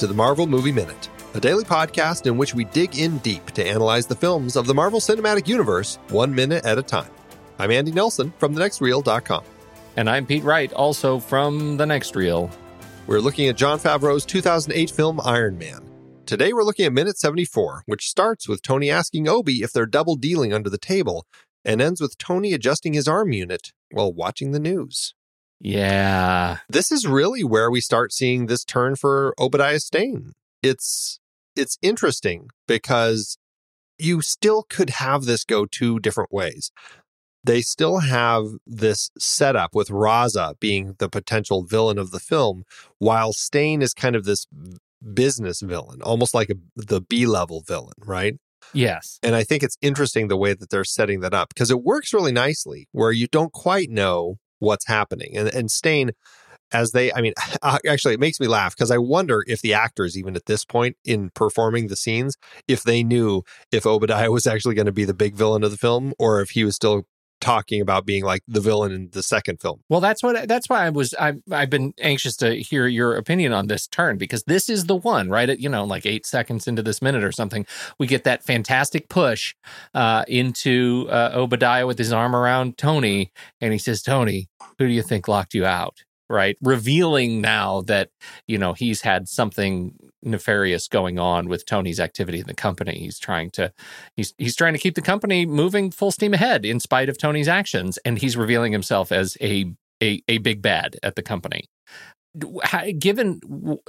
to the Marvel Movie Minute, a daily podcast in which we dig in deep to analyze the films of the Marvel Cinematic Universe one minute at a time. I'm Andy Nelson from thenextreel.com. And I'm Pete Wright, also from The Next Reel. We're looking at Jon Favreau's 2008 film Iron Man. Today we're looking at minute 74, which starts with Tony asking Obi if they're double dealing under the table and ends with Tony adjusting his arm unit while watching the news. Yeah. This is really where we start seeing this turn for Obadiah Stane. It's it's interesting because you still could have this go two different ways. They still have this setup with Raza being the potential villain of the film, while Stane is kind of this business villain, almost like a, the B level villain, right? Yes. And I think it's interesting the way that they're setting that up because it works really nicely where you don't quite know what's happening. And, and Stane, as they, I mean, actually, it makes me laugh because I wonder if the actors, even at this point in performing the scenes, if they knew if Obadiah was actually going to be the big villain of the film or if he was still talking about being like the villain in the second film. Well, that's what that's why I was I I've been anxious to hear your opinion on this turn because this is the one right at you know like eight seconds into this minute or something we get that fantastic push uh, into uh, Obadiah with his arm around Tony and he says Tony who do you think locked you out right revealing now that you know he's had something nefarious going on with Tony's activity in the company. He's trying to he's he's trying to keep the company moving full steam ahead in spite of Tony's actions, and he's revealing himself as a a, a big bad at the company. Given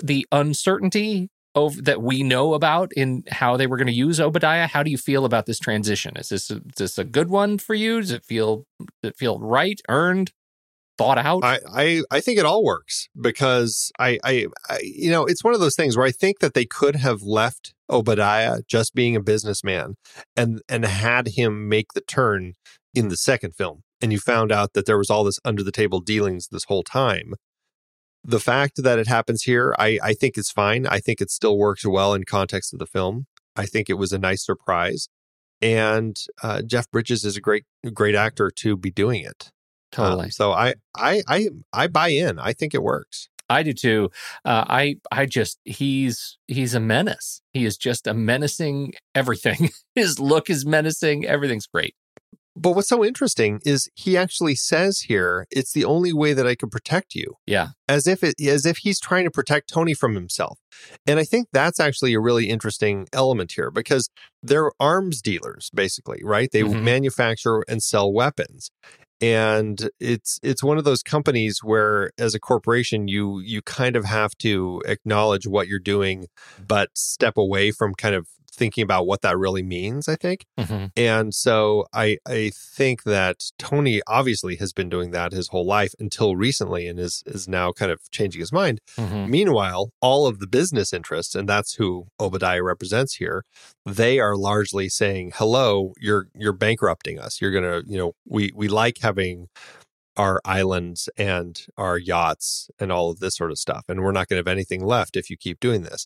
the uncertainty of, that we know about in how they were going to use Obadiah, how do you feel about this transition? Is this is this a good one for you? Does it feel does it feel right, earned? Thought out? I, I, I think it all works because I, I, I, you know, it's one of those things where I think that they could have left Obadiah just being a businessman and and had him make the turn in the second film. And you found out that there was all this under the table dealings this whole time. The fact that it happens here, I, I think is fine. I think it still works well in context of the film. I think it was a nice surprise. And uh, Jeff Bridges is a great, great actor to be doing it. Totally. Um, so I, I, I, I buy in. I think it works. I do too. Uh, I, I just he's he's a menace. He is just a menacing everything. His look is menacing. Everything's great. But what's so interesting is he actually says here, "It's the only way that I can protect you." Yeah, as if it as if he's trying to protect Tony from himself. And I think that's actually a really interesting element here because they're arms dealers, basically, right? They mm-hmm. manufacture and sell weapons and it's it's one of those companies where as a corporation you you kind of have to acknowledge what you're doing but step away from kind of thinking about what that really means i think mm-hmm. and so i i think that tony obviously has been doing that his whole life until recently and is is now kind of changing his mind mm-hmm. meanwhile all of the business interests and that's who obadiah represents here they are largely saying hello you're you're bankrupting us you're gonna you know we we like having our islands and our yachts and all of this sort of stuff. And we're not going to have anything left if you keep doing this.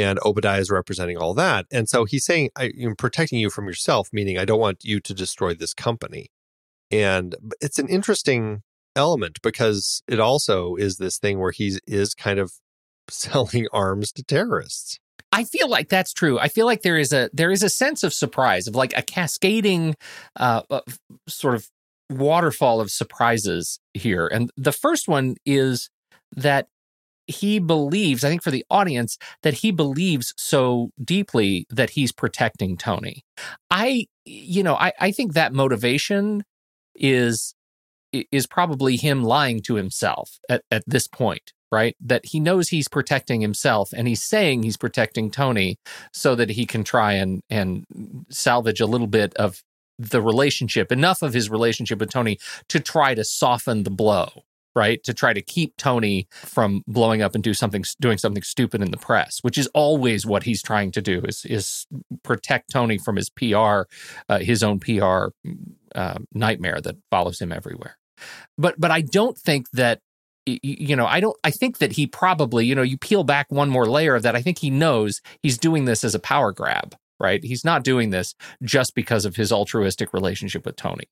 And Obadiah is representing all that. And so he's saying, I, am protecting you from yourself, meaning I don't want you to destroy this company. And it's an interesting element because it also is this thing where he is kind of selling arms to terrorists. I feel like that's true. I feel like there is a there is a sense of surprise of like a cascading uh, sort of waterfall of surprises here. And the first one is that he believes, I think for the audience, that he believes so deeply that he's protecting Tony. I, you know, I, I think that motivation is is probably him lying to himself at, at this point, right? That he knows he's protecting himself and he's saying he's protecting Tony so that he can try and and salvage a little bit of the relationship, enough of his relationship with Tony to try to soften the blow, right? To try to keep Tony from blowing up and do something, doing something stupid in the press, which is always what he's trying to do is is protect Tony from his PR, uh, his own PR uh, nightmare that follows him everywhere. But but I don't think that you know i don't i think that he probably you know you peel back one more layer of that i think he knows he's doing this as a power grab right? He's not doing this just because of his altruistic relationship with Tony.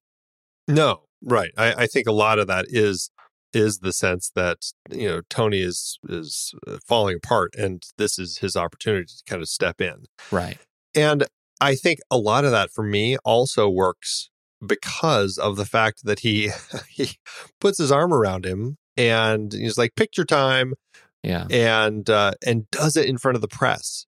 No, right. I, I think a lot of that is is the sense that you know Tony is is uh, falling apart, and this is his opportunity to kind of step in. Right. And I think a lot of that for me also works because of the fact that he he puts his arm around him and he's like picture time Yeah. and uh, and does it in front of the press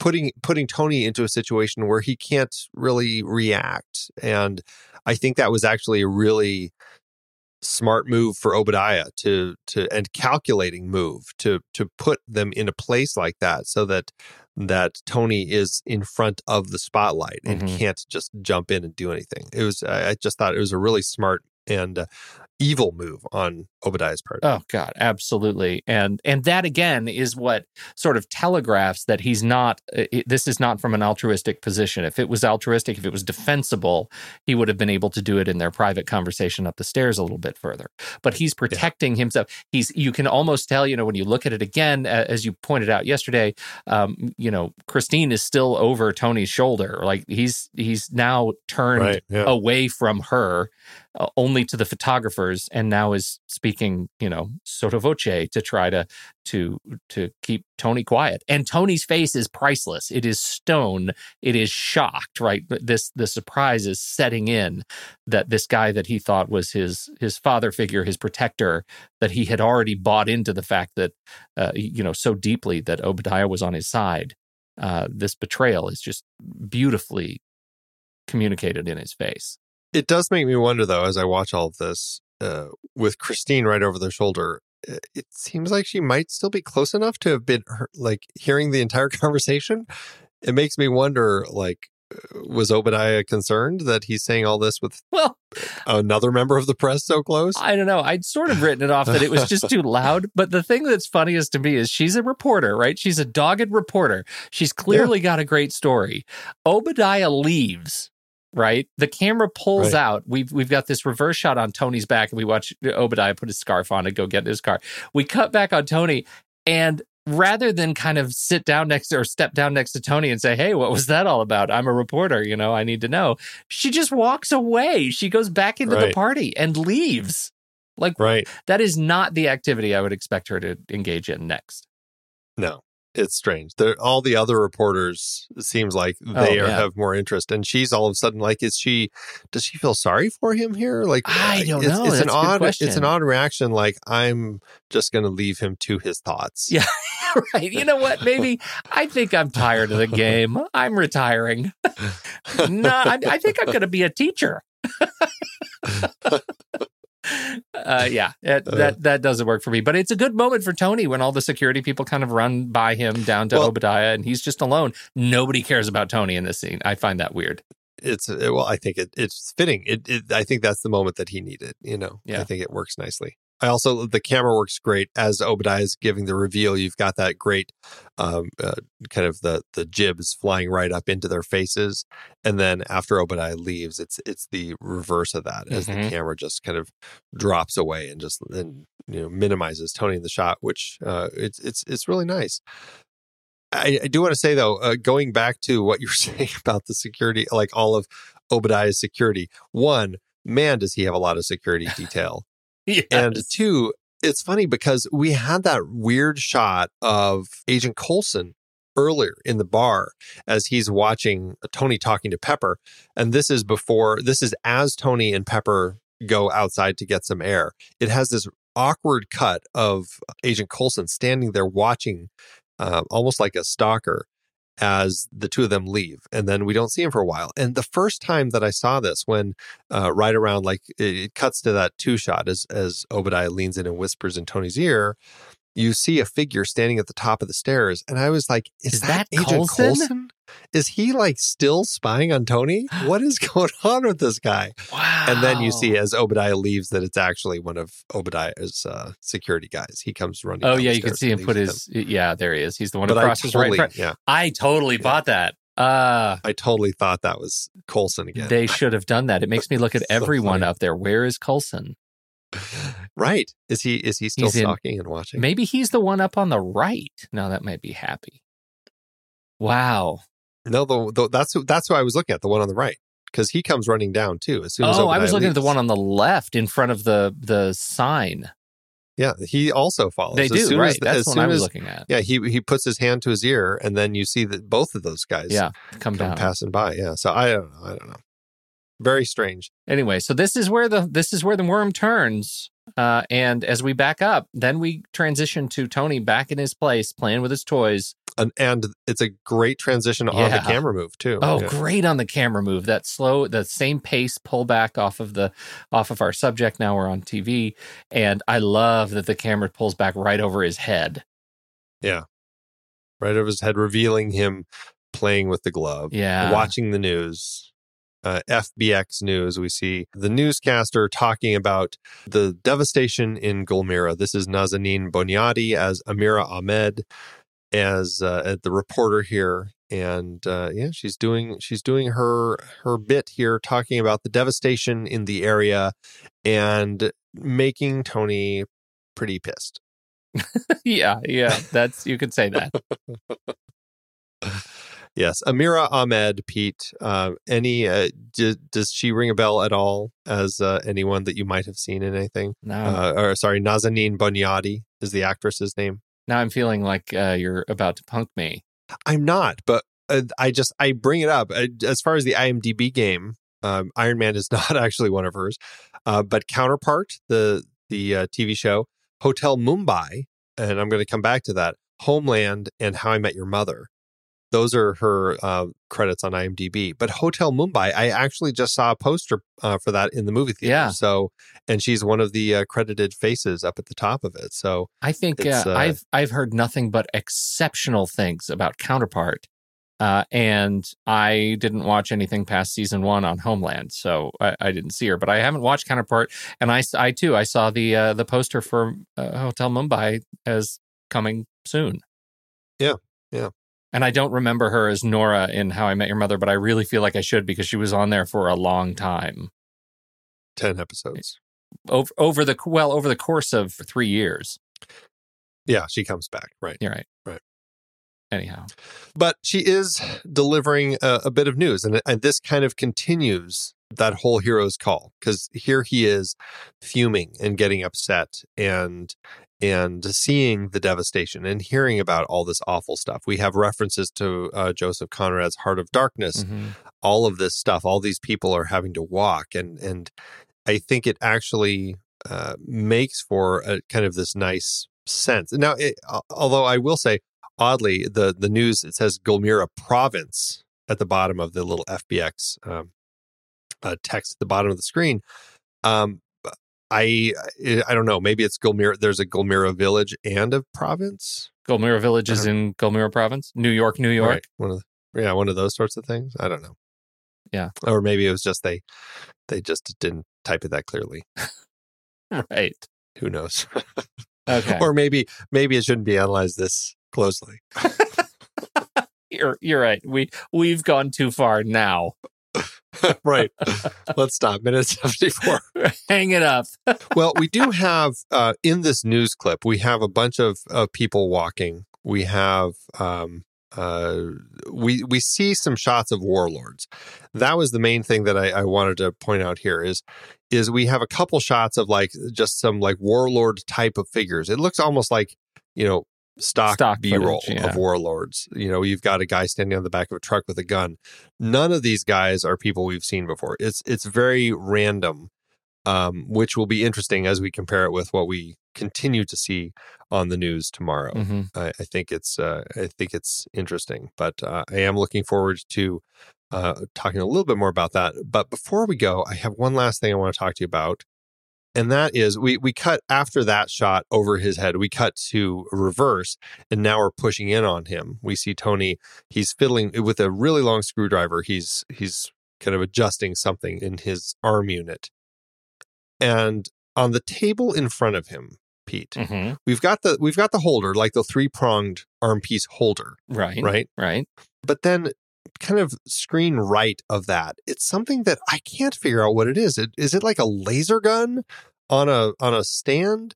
putting putting Tony into a situation where he can't really react and I think that was actually a really smart move for Obadiah to to and calculating move to to put them in a place like that so that that Tony is in front of the spotlight and Mhm. can't just jump in and do anything. It was I I just thought it was a really smart and uh, evil move on Obadiah's part. Oh God, absolutely, and and that again is what sort of telegraphs that he's not. uh, This is not from an altruistic position. If it was altruistic, if it was defensible, he would have been able to do it in their private conversation up the stairs a little bit further. But he's protecting himself. He's you can almost tell, you know, when you look at it again, as you pointed out yesterday, um, you know, Christine is still over Tony's shoulder. Like he's he's now turned Right. Yeah. away from her only to the photographers and now is speaking you know sotto voce to try to to to keep tony quiet. And tony's face is priceless. It is stone. It is shocked right? This the surprise is setting in that this guy that he thought was his his father figure his protector that he had already bought into the fact that uh, you know so deeply that obadiah was on his side uh, this betrayal is just beautifully communicated in his face It does make me wonder, though, as I watch all of this, uh, with Christine right over their shoulder, it seems like she might still be close enough to have been like hearing the entire conversation. It makes me wonder, like, uh, was Obadiah concerned that he's saying all this with well another member of the press so close? I don't know. I'd sort of written it off that it was just too loud. But the thing that's funniest to me is she's a reporter, right? She's a dogged reporter. She's clearly got a great story. Obadiah leaves. Right, the camera pulls Right. out. We've we've got this reverse shot on Tony's back, and we watch Obadiah put his scarf on and go get in his car. We cut back on Tony, and rather than kind of sit down next or step down next to Tony and say, "Hey, what was that all about?" I'm a reporter, you know, I need to know. She just walks away. She goes back into the party and leaves. Like Right. that is not the activity I would expect her to engage in next. No, it's strange. They're, all the other reporters it seems like oh, they Oh, are, yeah. have more interest, and she's all of a sudden like, is she? Does she feel sorry for him here? Like, I don't it's, know. It's an That's a good odd. It's an odd reaction. Like, I'm just going to leave him to his thoughts. Yeah. right. You know what? Maybe I think I'm tired of the game. I'm retiring. no, I, I think I'm going to be a teacher. uh, yeah, that, that that doesn't work for me. But it's a good moment for Tony when all the security people kind of run by him down to Well- Obadiah, and he's just alone. Nobody cares about Tony in this scene. I find that weird. It's uh, well, I think it, it's fitting. It, it. I think that's the moment that he needed. You know. Yeah. I think it works nicely. I also the camera works great as Obadiah is giving the reveal. You've got that great um, uh, kind of the the jibs flying right up into their faces, and then after Obadiah leaves, it's it's the reverse of that as Mhm. the camera just kind of drops away and just and you know minimizes Tony in the shot, which uh, it's it's it's really nice. I, I do want to say though, uh, going back to what you were saying about the security, like all of Obadiah's security. One, man, does he have a lot of security detail. And two, it's funny because we had that weird shot of Agent Coulson earlier in the bar as he's watching Tony talking to Pepper. And this is before, this is as Tony and Pepper go outside to get some air. It has this awkward cut of Agent Coulson standing there watching, uh, almost like a stalker. As the two of them leave, and then we don't see him for a while. And the first time that I saw this, when uh, right around like it, it cuts to that two shot as as Obadiah leans in and whispers in Tony's ear. You see a figure standing at the top of the stairs, and I was like, "Is, Is that, that Agent Coulson? Coulson? Is he like still spying on Tony? What is going on with this guy?" wow. And then you see as Obadiah leaves that it's actually one of Obadiah's uh, security guys. He comes running. Oh yeah, you can see him put his. Yeah, there he is. He's the one But I crosses right front. yeah, I totally Yeah. bought that. Uh I totally thought that was Coulson again. they should have done that. It makes me look at So everyone funny. up there. Where is Coulson? right? Is he is he still He's in- stalking and watching? Maybe he's the one up on the right. No, that might be Happy. Wow. No, the, the, that's who, that's who I was looking at. The one on the right, because he comes running down too. As soon as oh, I was looking leaves. at the one on the left in front of the the sign. Yeah, he also follows. They As do soon right. as- That's as the one soon I was as- looking at. Yeah, he he puts his hand to his ear, and then you see that both of those guys Yeah, come come down. passing by. Yeah, so I don't know. I don't know. Very strange. Anyway, so this is where the this is where the worm turns. Uh, and as we back up, then we transition to Tony back in his place playing with his toys. And, and it's a great transition on the camera move too. Oh, Yeah. great on the camera move. That slow, the same pace pull back off of the off of our subject. Now we're on TV, and I love that the camera pulls back right over his head. Yeah, right over his head, revealing him playing with the glove. Yeah, watching the news. Uh, FBX News, we see the newscaster talking about the devastation in Gulmira. This is Nazanin Bonyadi as Amira Ahmed, as uh, the reporter here, and uh, yeah, she's doing she's doing her her bit here, talking about the devastation in the area, and making Tony pretty pissed. yeah, yeah. That's you could say that. Yes, Amira Ahmed, Pete. Uh, any uh, d- does she ring a bell at all as uh, anyone that you might have seen in anything? No, Uh, or sorry, Nazanin Bonyadi is the actress's name. now I'm feeling like uh, you're about to punk me. I'm not, but uh, I just I bring it up as far as the IMDb game. Um, Iron Man is not actually one of hers, uh, but Counterpart, the the uh, TV show, Hotel Mumbai, and I'm going to come back to that. Homeland and How I Met Your Mother. Those are her uh, credits on IMDb. But Hotel Mumbai, I actually just saw a poster uh, for that in the movie theater. Yeah. So, and she's one of the uh, credited faces up at the top of it. So, I think uh, uh, I've I've heard nothing but exceptional things about Counterpart, uh, and I didn't watch anything past season one on Homeland, so I, I didn't see her. But I haven't watched Counterpart, and I, I too I saw the uh, the poster for uh, Hotel Mumbai as coming soon. Yeah, yeah. And I don't remember her as Nora in How I Met Your Mother, but I really feel like I should because she was on there for a long time 10 episodes. over over the well over the course of three years. Yeah, she comes back. Right. You're right. Right. Anyhow, but she is delivering a, a bit of news and, and this kind of continues that whole hero's call because here he is fuming and getting upset and and seeing the devastation and hearing about all this awful stuff. We have references to uh, joseph conrad's heart of darkness. Mhm. all of this stuff all these people are having to walk and and i think it actually uh, makes for a kind of this nice sense. Now it, although i will say oddly the the news it says gulmira province at the bottom of the little fbx um, uh, text at the bottom of the screen. Um i eh, i don't know maybe it's gulmira there's a gulmira village and a province Gulmira Village is in Gulmira Province, New York, New York. Right. One of the, yeah, one of those sorts of things. I don't know. Yeah. Or maybe it was just they they just didn't type it that clearly. Right. Who knows? Okay. or maybe maybe it shouldn't be analyzed this closely. you're you're right. We we've gone too far now. right. Let's stop. Minute 74. Hang it up. well, we do have uh, in this news clip, we have a bunch of, of people walking. We have um, uh, we we see some shots of warlords. That was the main thing that I, I wanted to point out here is is we have a couple shots of like just some like warlord type of figures. It looks almost like you know stock, Stock B roll footage, yeah. of warlords. You know, you've got a guy standing on the back of a truck with a gun. None of these guys are people we've seen before. It's it's very random, um, which will be interesting as we compare it with what we continue to see on the news tomorrow. Mhm. I, I think it's uh, I think it's interesting, but uh, I am looking forward to uh, talking a little bit more about that. But before we go, I have one last thing I want to talk to you about, and that is we we cut after that shot over his head. We cut to reverse, and now we're pushing in on him. We see Tony. He's fiddling with a really long screwdriver. He's he's kind of adjusting something in his arm unit, and on the table in front of him, Pete, Mhm. we've got the we've got the holder, like the three pronged arm piece holder, Right. right? Right. But then, kind of screen right of that, it's something that I can't figure out what it is. It, is it like a laser gun on a on a stand?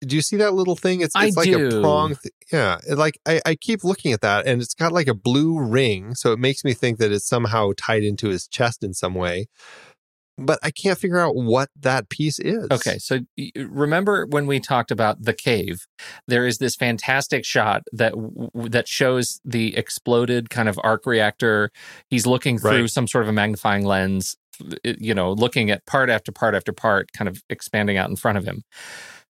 Do you see that little thing? It's, it's like do. a prong. Th- yeah. It like I, I keep looking at that and it's got like a blue ring. So it makes me think that it's somehow tied into his chest in some way. But I can't figure out what that piece is. Okay, so remember when we talked about the cave? There is this fantastic shot that that shows the exploded kind of arc reactor. He's looking through Right. some sort of a magnifying lens, you know, looking at part after part after part, kind of expanding out in front of him.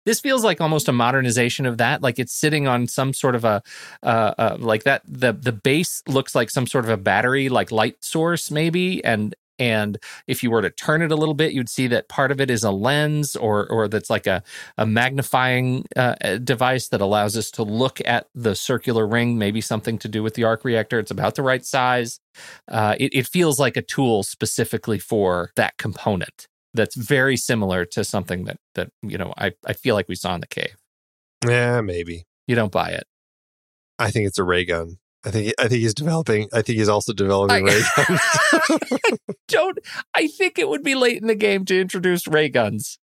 This feels like almost a modernization of that. Like it's sitting on some sort of a, uh, uh, like that. The the base looks like some sort of a battery, like light source, maybe, and and if you were to turn it a little bit, you'd see that part of it is a lens, or or that's like a a magnifying uh, device that allows us to look at the circular ring. Maybe something to do with the arc reactor. It's about the right size. Uh, it, it feels like a tool specifically for that component. That's very similar to something that that you know I I feel like we saw in the cave. Yeah, maybe. You don't buy it. I think it's a ray gun. I think I think he's developing. I think he's also developing I- ray guns. Don't. I think it would be late in the game to introduce ray guns.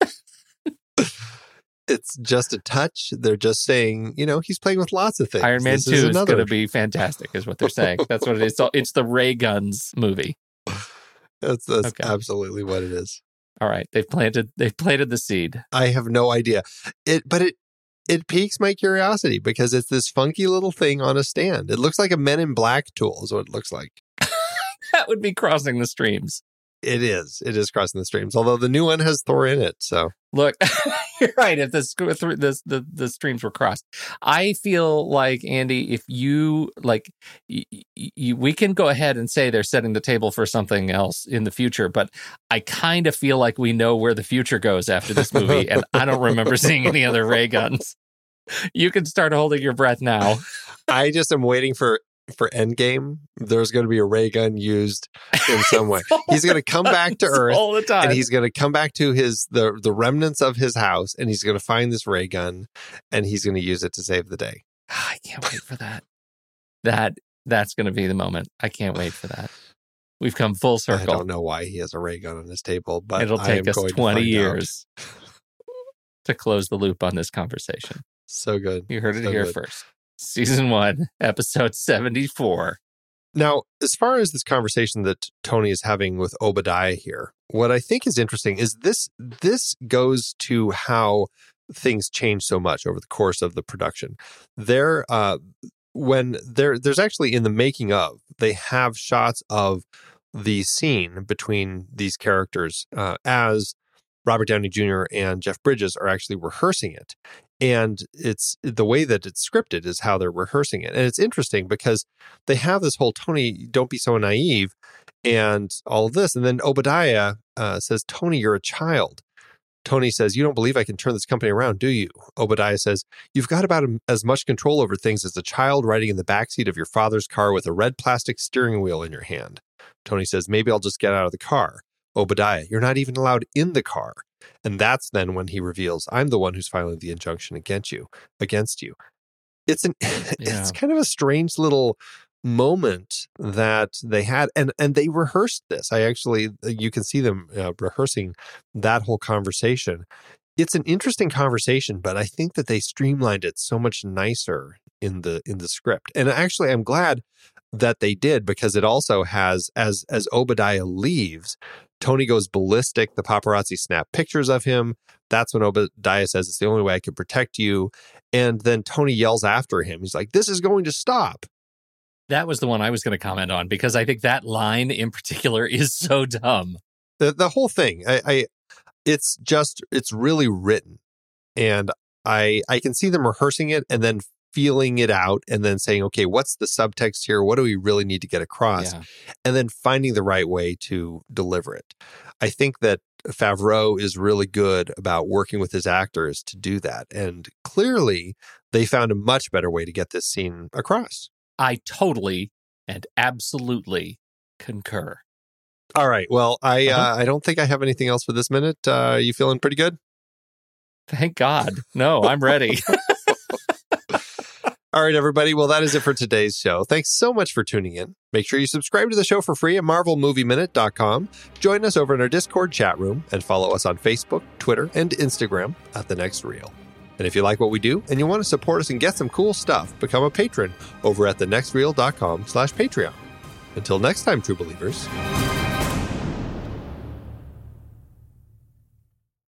it's just a touch. They're just saying, you know, he's playing with lots of things. Iron Man This Two is, another. going to be fantastic, is what they're saying. That's what it is. It's, it's the ray guns movie. That's, that's Okay. absolutely what it is. All right, they've planted. They've planted the seed. I have no idea. It, but it it piques my curiosity because it's this funky little thing on a stand. It looks like a Men in Black tool. Is what it looks like. That would be crossing the streams. It is. It is crossing the streams. Although the new one has Thor in it, so Look, you're right. If the, the the the streams were crossed, I feel like Andy, if you like, y- y- we can go ahead and say they're setting the table for something else in the future. But I kind of feel like we know where the future goes after this movie, and I don't remember seeing any other ray guns. You can start holding your breath now. I just am waiting for for Endgame. There's going to be a ray gun used in some way. He's going to come back to Earth. all the time. and he's going to come back to his the the remnants of his house and he's going to find this ray gun and he's going to use it to save the day I can't wait for that. That that's going to be the moment. I can't wait for that. We've come full circle. i don't know why he has a ray gun on his table but It'll take us going to 20 out. years to close the loop on this conversation. so good You heard it So here good. first. Season 1, episode 74. now as far as this conversation that tony is having with obadiah here what i think is interesting is this this goes to how things change so much over the course of the production there uh when there there's actually in the making of they have shots of the scene between these characters uh, as Robert Downey Jr. and Jeff Bridges are actually rehearsing it. And it's the way that it's scripted is how they're rehearsing it. And it's interesting because they have this whole Tony, don't be so naive, and all of this. And then Obadiah uh, says, Tony, you're a child. Tony says, You don't believe I can turn this company around, do you? Obadiah says, You've got about as much control over things as a child riding in the backseat of your father's car with a red plastic steering wheel in your hand. Tony says, Maybe I'll just get out of the car. Obadiah, you're not even allowed in the car. And that's then when he reveals, I'm the one who's filing the injunction against you, against you. It's an Yeah. it's kind of a strange little moment that they had and and they rehearsed this i actually you can see them uh, rehearsing that whole conversation it's an interesting conversation but i think that they streamlined it so much nicer in the in the script and actually i'm glad that they did because it also has as as obadiah leaves tony goes ballistic. The paparazzi snap pictures of him. That's when obadiah says it's the only way i can protect you. And then tony yells after him. He's like this is going to stop. That was the one I was going to comment on because I think that line in particular is so dumb. the the whole thing I, I it's just it's really written. And i i can see them rehearsing it and then feeling it out and then saying okay what's the subtext here what do we really need to get across Yeah. and then finding the right way to deliver it i think that favreau is really good about working with his actors to do that and clearly they found a much better way to get this scene across I totally and absolutely concur. all right well i Uh-huh. uh, i don't think i have anything else for this minute uh you feeling pretty good Thank God. No, I'm ready. All right, everybody. Well, that is it for today's show. Thanks so much for tuning in. Make sure you subscribe to the show for free at marvelmovieminute.com. Join us over in our Discord chat room and follow us on Facebook, Twitter, and Instagram at The Next Reel. And if you like what we do and you want to support us and get some cool stuff, become a patron over at thenextreel.com slash Patreon. Until next time, true believers.